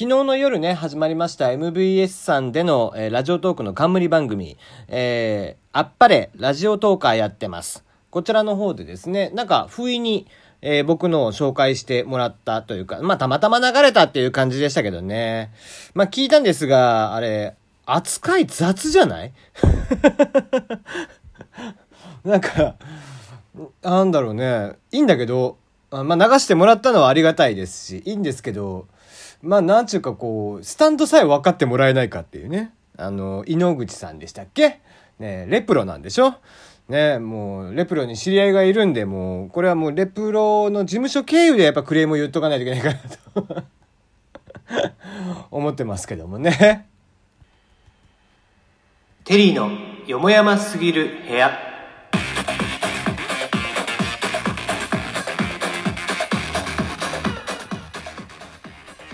昨日の夜ね、始まりました MVS さんでの、えー、ラジオトークの冠番組、えー、あっぱれラジオトーカーやってます。こちらの方でですね、なんか不意に、えー、僕のを紹介してもらったというか、まあ、たまたま流れたっていう感じでしたけどね。まあ、聞いたんですが、あれ、扱い雑じゃない？なんか、なんだろうね。いいんだけど、まあ、流してもらったのはありがたいですし、いいんですけど、まあ、なんちゅうかこう、スタンドさえ分かってもらえないかっていうね。あの、井ノ口さんでしたっけ？ねレプロなんでしょ？ねもう、レプロに知り合いがいるんで、もう、これはもうレプロの事務所経由でやっぱクレームを言っとかないといけないかなと 思ってますけどもね。テリーのよもやますぎる部屋。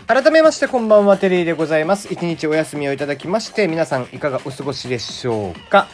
改めましてこんばんは、テリーでございます。一日お休みをいただきまして、皆さんいかがお過ごしでしょうか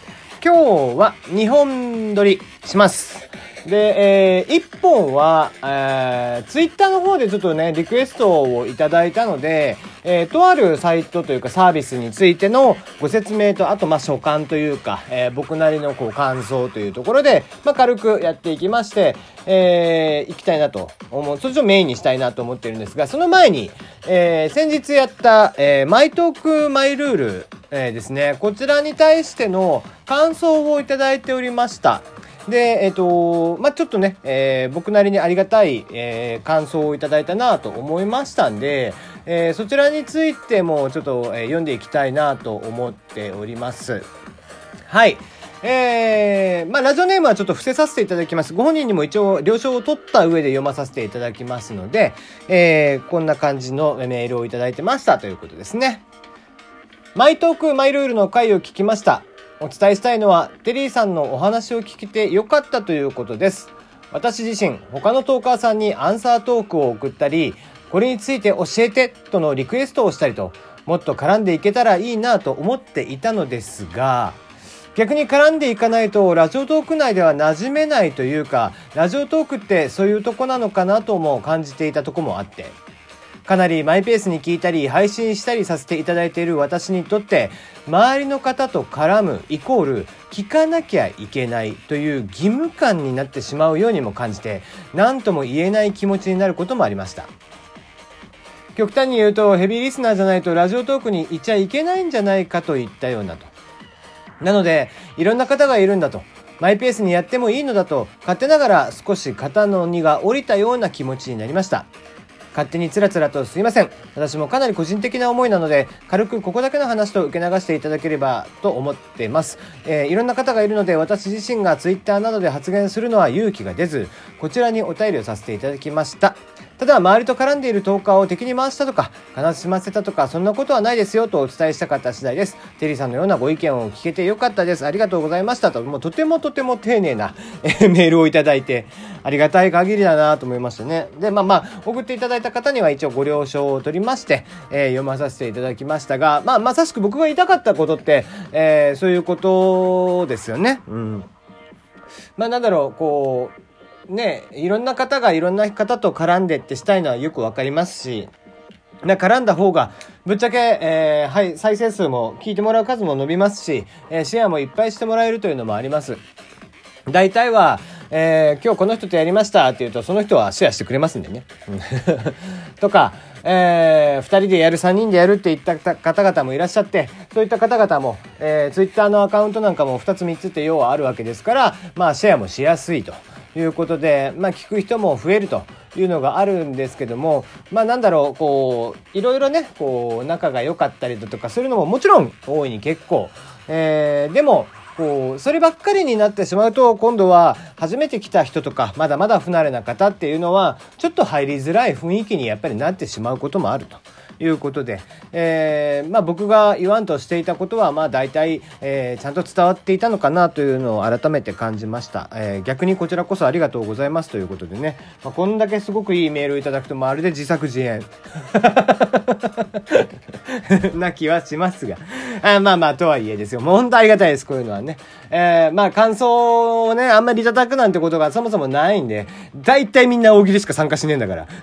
今日は2本撮りします。で、えー、1本は、えー、ツイッターの方でちょっとね、リクエストをいただいたので、えー、とあるサイトというかサービスについてのご説明と、あと、まあ、所感というか、えー、僕なりのこう感想というところで、まあ、軽くやっていきまして、えー、行きたいなと思う、そっちをメインにしたいなと思ってるんですが、その前に、えー、先日やった、えー、マイトークマイルール、えー、ですね、こちらに対しての感想をいただいておりました。で、えっ、ー、と、まあ、ちょっとね、えー、僕なりにありがたい、えー、感想をいただいたなと思いましたんで、えそちらについてもちょっと、え読んでいきたいなと思っております。はい。えー、まあ、ラジオネームはちょっと伏せさせていただきます。ご本人にも一応了承を取った上で読まさせていただきますので、えー、こんな感じのメールをいただいてましたということですね。マイトークマイルールの回を聞きました。お伝えしたいのは、テリーさんのお話を聞けてよかったということです。私自身、他のトーカーさんにアンサートークを送ったり、これについて教えてとのリクエストをしたりと、もっと絡んでいけたらいいなと思っていたのですが、逆に絡んでいかないとラジオトーク内では馴染めないというか、ラジオトークってそういうとこなのかなとも感じていたとこもあって、かなりマイペースに聞いたり配信したりさせていただいている私にとって周りの方と絡むイコール聞かなきゃいけないという義務感になってしまうようにも感じて何とも言えない気持ちになることもありました。極端に言うとヘビーリスナーじゃないとラジオトークにいちゃいけないんじゃないかといったようなと。なのでいろんな方がいるんだと。マイペースにやってもいいのだと勝手ながら少し肩の荷が下りたような気持ちになりました。勝手につらつらとすいません。私もかなり個人的な思いなので、軽くここだけの話と受け流していただければと思っています。えー、いろんな方がいるので、私自身が Twitter などで発言するのは勇気が出ず、こちらにお便りをさせていただきました。ただ、周りと絡んでいるトーカーを敵に回したとか、悲しませたとか、そんなことはないですよとお伝えしたかった次第です。テリーさんのようなご意見を聞けてよかったです。ありがとうございましたと、もうとてもとても丁寧な メールをいただいて、ありがたい限りだなと思いましたね。で、まあまあ、送っていただいた方には一応ご了承を取りまして、えー、読まさせていただきましたが、まあ、まさしく僕が言いたかったことって、えー、そういうことですよね。うん。まあ、なんだろう、こう、ね、いろんな方がいろんな方と絡んでってしたいのはよくわかりますし、な絡んだ方が、ぶっちゃけ、えー、はい、再生数も聞いてもらう数も伸びますし、えー、シェアもいっぱいしてもらえるというのもあります。大体は、えー、今日この人とやりましたって言うと、その人はシェアしてくれますんでね。とか、えー、2人でやる3人でやるって言った方々もいらっしゃってそういった方々も、えー、ツイッターのアカウントなんかも2つ3つって要はあるわけですからまあシェアもしやすいということで、まあ、聞く人も増えるというのがあるんですけども、まあ、なんだろう、こう、いろいろね、こう、仲が良かったりだとかするのももちろん大いに結構。えー、でも、こう、そればっかりになってしまうと、今度は初めて来た人とか、まだまだ不慣れな方っていうのは、ちょっと入りづらい雰囲気にやっぱりなってしまうこともあると。いうことで、えー、まあ、僕が言わんとしていたことは、まあ、大体、えー、ちゃんと伝わっていたのかなというのを改めて感じました、えー、逆にこちらこそありがとうございますということでね、まあ、こんだけすごくいいメールをいただくとまるで自作自演 な気はしますが。あまあまあ、とはいえですよ。もう本当ありがたいです、こういうのはね。えー、まあ感想をね、あんまりいただくなんてことがそもそもないんで、大体みんな大喜利しか参加しねえんだから。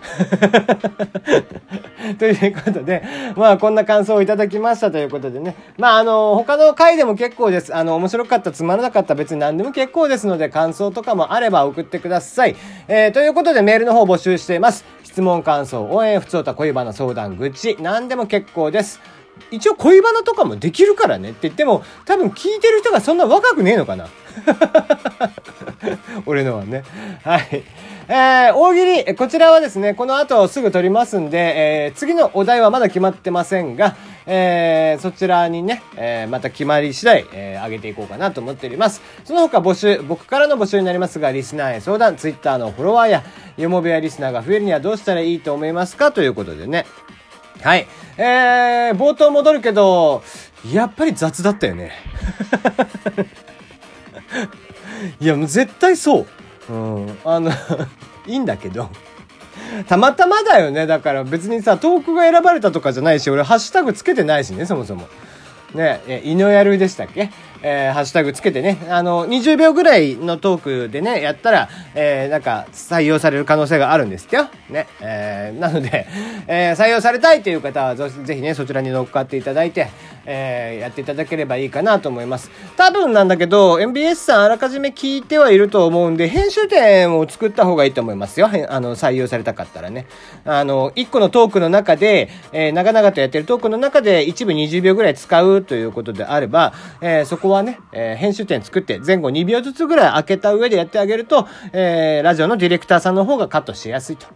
ということで、まあこんな感想をいただきましたということでね。まああの、他の回でも結構です。あの、面白かった、つまらなかった別に何でも結構ですので、感想とかもあれば送ってください。えー、ということでメールの方募集しています。質問、感想、応援、普通た恋バナ相談、愚痴、何でも結構です。一応恋バナとかもできるからねって言っても、多分聞いてる人がそんな若くねえのかな 俺のはね。はい。えー、大喜利、こちらはですね、この後すぐ撮りますんで、えー、次のお題はまだ決まってませんが、えー、そちらにね、えー、また決まり次第、えー、上げていこうかなと思っております。その他募集、僕からの募集になりますが、リスナーへ相談、ツイッターのフォロワーや、よもべやリスナーが増えるにはどうしたらいいと思いますか？ということでね。はい。えー、冒頭戻るけど、やっぱり雑だったよね。いや、もう絶対そう。うん。あの いいんだけど。たまたまだよね。だから別にさ、トークが選ばれたとかじゃないし、俺ハッシュタグつけてないしね、そもそも。ね、え、犬やるでしたっけ？えー、ハッシュタグつけてね、あの、20秒ぐらいのトークでね、やったら、えー、なんか、採用される可能性があるんですよ。ね。えー、なので、えー、採用されたいという方は、ぜひね、そちらに乗っかっていただいて、えー、やっていただければいいかなと思います。多分なんだけど、MBS さんあらかじめ聞いてはいると思うんで、編集点を作った方がいいと思いますよ。あの、採用されたかったらね。あの、1個のトークの中で、えー、長々とやってるトークの中で一部20秒ぐらい使うということであれば、えー、そこはね、えー、編集点作って前後2秒ずつぐらい開けた上でやってあげると、えー、ラジオのディレクターさんの方がカットしやすいと。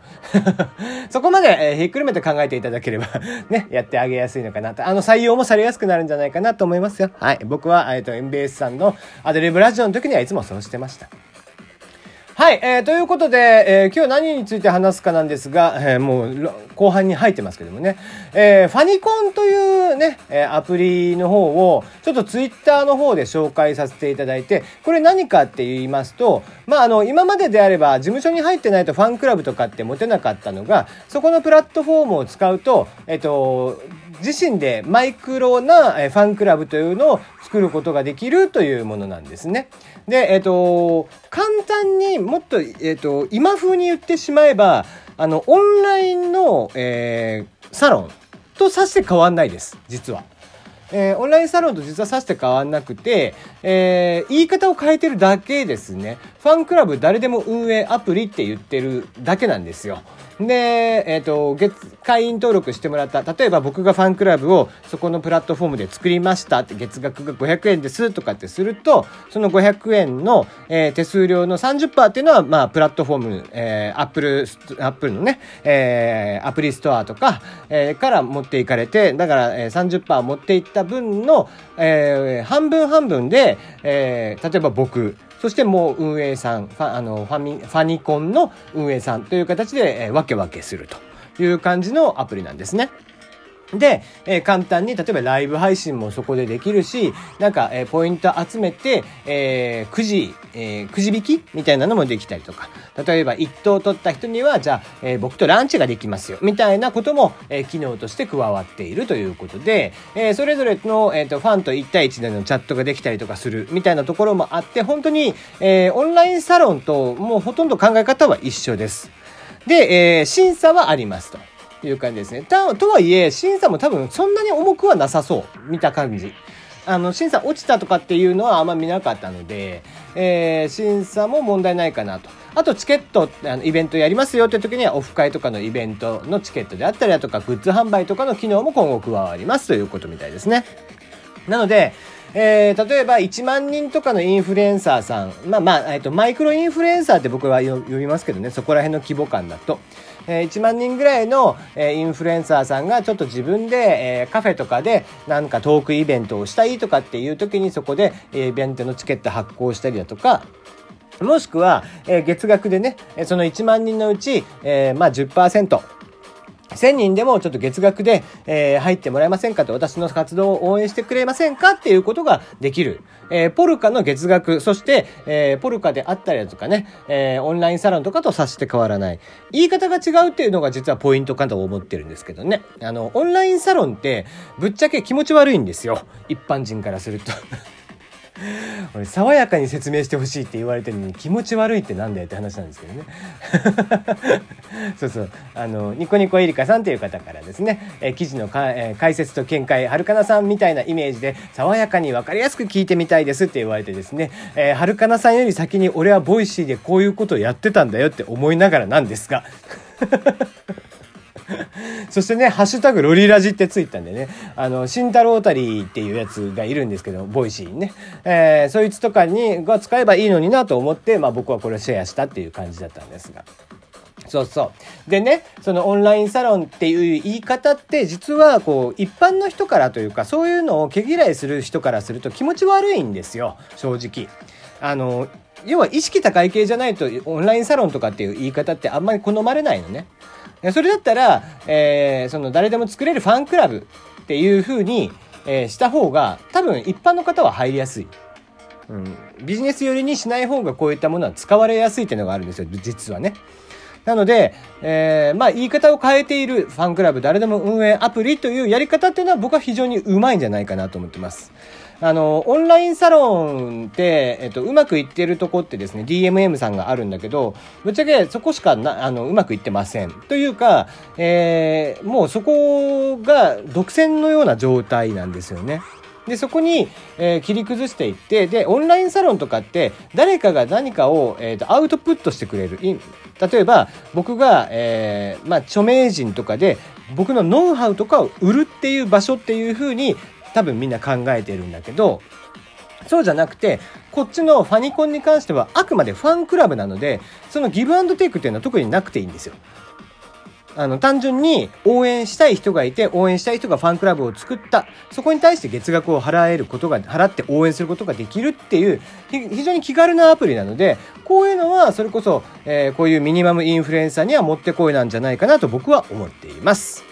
そこまで、えー、ひっくるめて考えていただければね、やってあげやすいのかなと。あの、採用もされやすくなるんじゃないかなと思いますよ。はい。僕は、えっ、と、MBS さんのアドリブラジオの時にはいつもそうしてました。はい、えー、ということで、えー、今日何について話すかなんですが、えー、もう後半に入ってますけどもね、えー、ファニコンというね、えアプリの方をちょっとツイッターの方で紹介させていただいて、これ何かって言いますと、まあ、あの、今までであれば事務所に入ってないとファンクラブとかって持てなかったのが、そこのプラットフォームを使うと、えっと、自身でマイクロなファンクラブというのを作ることができるというものなんですね。で、えっ、と、簡単にもっと、えっ、と、今風に言ってしまえば、あの、オンラインの、えー、サロンとさして変わんないです、実は。えー、オンラインサロンと実はさして変わんなくて、えー、言い方を変えてるだけですね。ファンクラブ誰でも運営アプリって言ってるだけなんですよ。で、えっ、ー、と、月、会員登録してもらった。例えば僕がファンクラブをそこのプラットフォームで作りましたって月額が500円ですとかってすると、その500円の、えー、手数料の30%っていうのは、まあ、プラットフォーム、えー、アップル、アップルのね、えー、アプリストアとか、えー、から持っていかれて、だから、えー、30%持っていった分の、えー、半分半分で、えー、例えば僕、そしてもう運営さん、ファあのファミファニコンの運営さんという形で、えー、わけわけするという感じのアプリなんですね。で、えー、簡単に、例えばライブ配信もそこでできるし、なんか、えー、ポイント集めて、えー、くじ、えー、くじ引きみたいなのもできたりとか、例えば一等取った人には、じゃあ、えー、僕とランチができますよ、みたいなことも、えー、機能として加わっているということで、えー、それぞれの、えーと、ファンと1対1でのチャットができたりとかする、みたいなところもあって、本当に、えー、オンラインサロンともうほとんど考え方は一緒です。で、えー、審査はありますと。いう感じですね。た、とはいえ、審査も多分そんなに重くはなさそう。見た感じ。あの、審査落ちたとかっていうのはあんま見なかったので、えー、審査も問題ないかなと。あと、チケット、あの、イベントやりますよって時には、オフ会とかのイベントのチケットであったりだとか、グッズ販売とかの機能も今後加わりますということみたいですね。なので、えー、例えば1万人とかのインフルエンサーさん、まあまあ、えっ、と、マイクロインフルエンサーって僕は呼びますけどね、そこら辺の規模感だと。えー、1万人ぐらいの、えー、インフルエンサーさんがちょっと自分で、えー、カフェとかでなんかトークイベントをしたいとかっていう時にそこで、えー、イベントのチケット発行したりだとか、もしくは、えー、月額でね、その1万人のうち、えー、まあ10%、1000人でもちょっと月額で、えー、入ってもらえませんかと、私の活動を応援してくれませんかっていうことができる。えー、ポルカの月額、そして、えー、ポルカであったりだとかね、えー、オンラインサロンとかとさして変わらない。言い方が違うっていうのが実はポイントかと思ってるんですけどね。あの、オンラインサロンって、ぶっちゃけ気持ち悪いんですよ。一般人からすると。俺爽やかに説明してほしいって言われてるのに気持ち悪いってなんだよって話なんですけどね。そうそう。あのニコニコエリカさんという方からですね、え記事のか、え解説と見解はるかなさんみたいなイメージで爽やかに分かりやすく聞いてみたいですって言われてですね、えはるかなさんより先に俺はボイシーでこういうことをやってたんだよって思いながらなんですが。そしてね、ハッシュタグロリラジってついたんでね、あの、慎太郎たりっていうやつがいるんですけど、ボイシーにね、えー、そいつとかに、が使えばいいのになと思って、まあ僕はこれをシェアしたっていう感じだったんですが。そうそう。でね、そのオンラインサロンっていう言い方って実はこう一般の人からというかそういうのを毛嫌いする人からすると気持ち悪いんですよ、正直。あの、要は意識高い系じゃないとオンラインサロンとかっていう言い方ってあんまり好まれないのね。それだったら、えー、その誰でも作れるファンクラブっていう風に、えー、した方が多分一般の方は入りやすい。うん、ビジネス寄りにしない方がこういったものは使われやすいっていうのがあるんですよ、実はね。なので、えー、まあ言い方を変えているファンクラブ誰でも運営アプリというやり方っていうのは僕は非常にうまいんじゃないかなと思ってます。あの、オンラインサロンって、えっと、うまくいってるとこってですね、DMM さんがあるんだけど、ぶっちゃけそこしかな、あの、うまくいってません。というか、えー、もうそこが独占のような状態なんですよね。で、そこに、えー、切り崩していって、で、オンラインサロンとかって、誰かが何かを、えーと、アウトプットしてくれる。例えば、僕が、えー、まあ、著名人とかで、僕のノウハウとかを売るっていう場所っていう風に多分みんな考えてるんだけど、そうじゃなくて、こっちのファニコンに関してはあくまでファンクラブなので、そのギブアンドテイクっていうのは特になくていいんですよ。あの、単純に応援したい人がいて、応援したい人がファンクラブを作った。そこに対して月額を払えることが、払って応援することができるっていう、非常に気軽なアプリなので、こういうのは、それこそ、えー、こういうミニマムインフルエンサーにはもってこいなんじゃないかなと僕は思っています。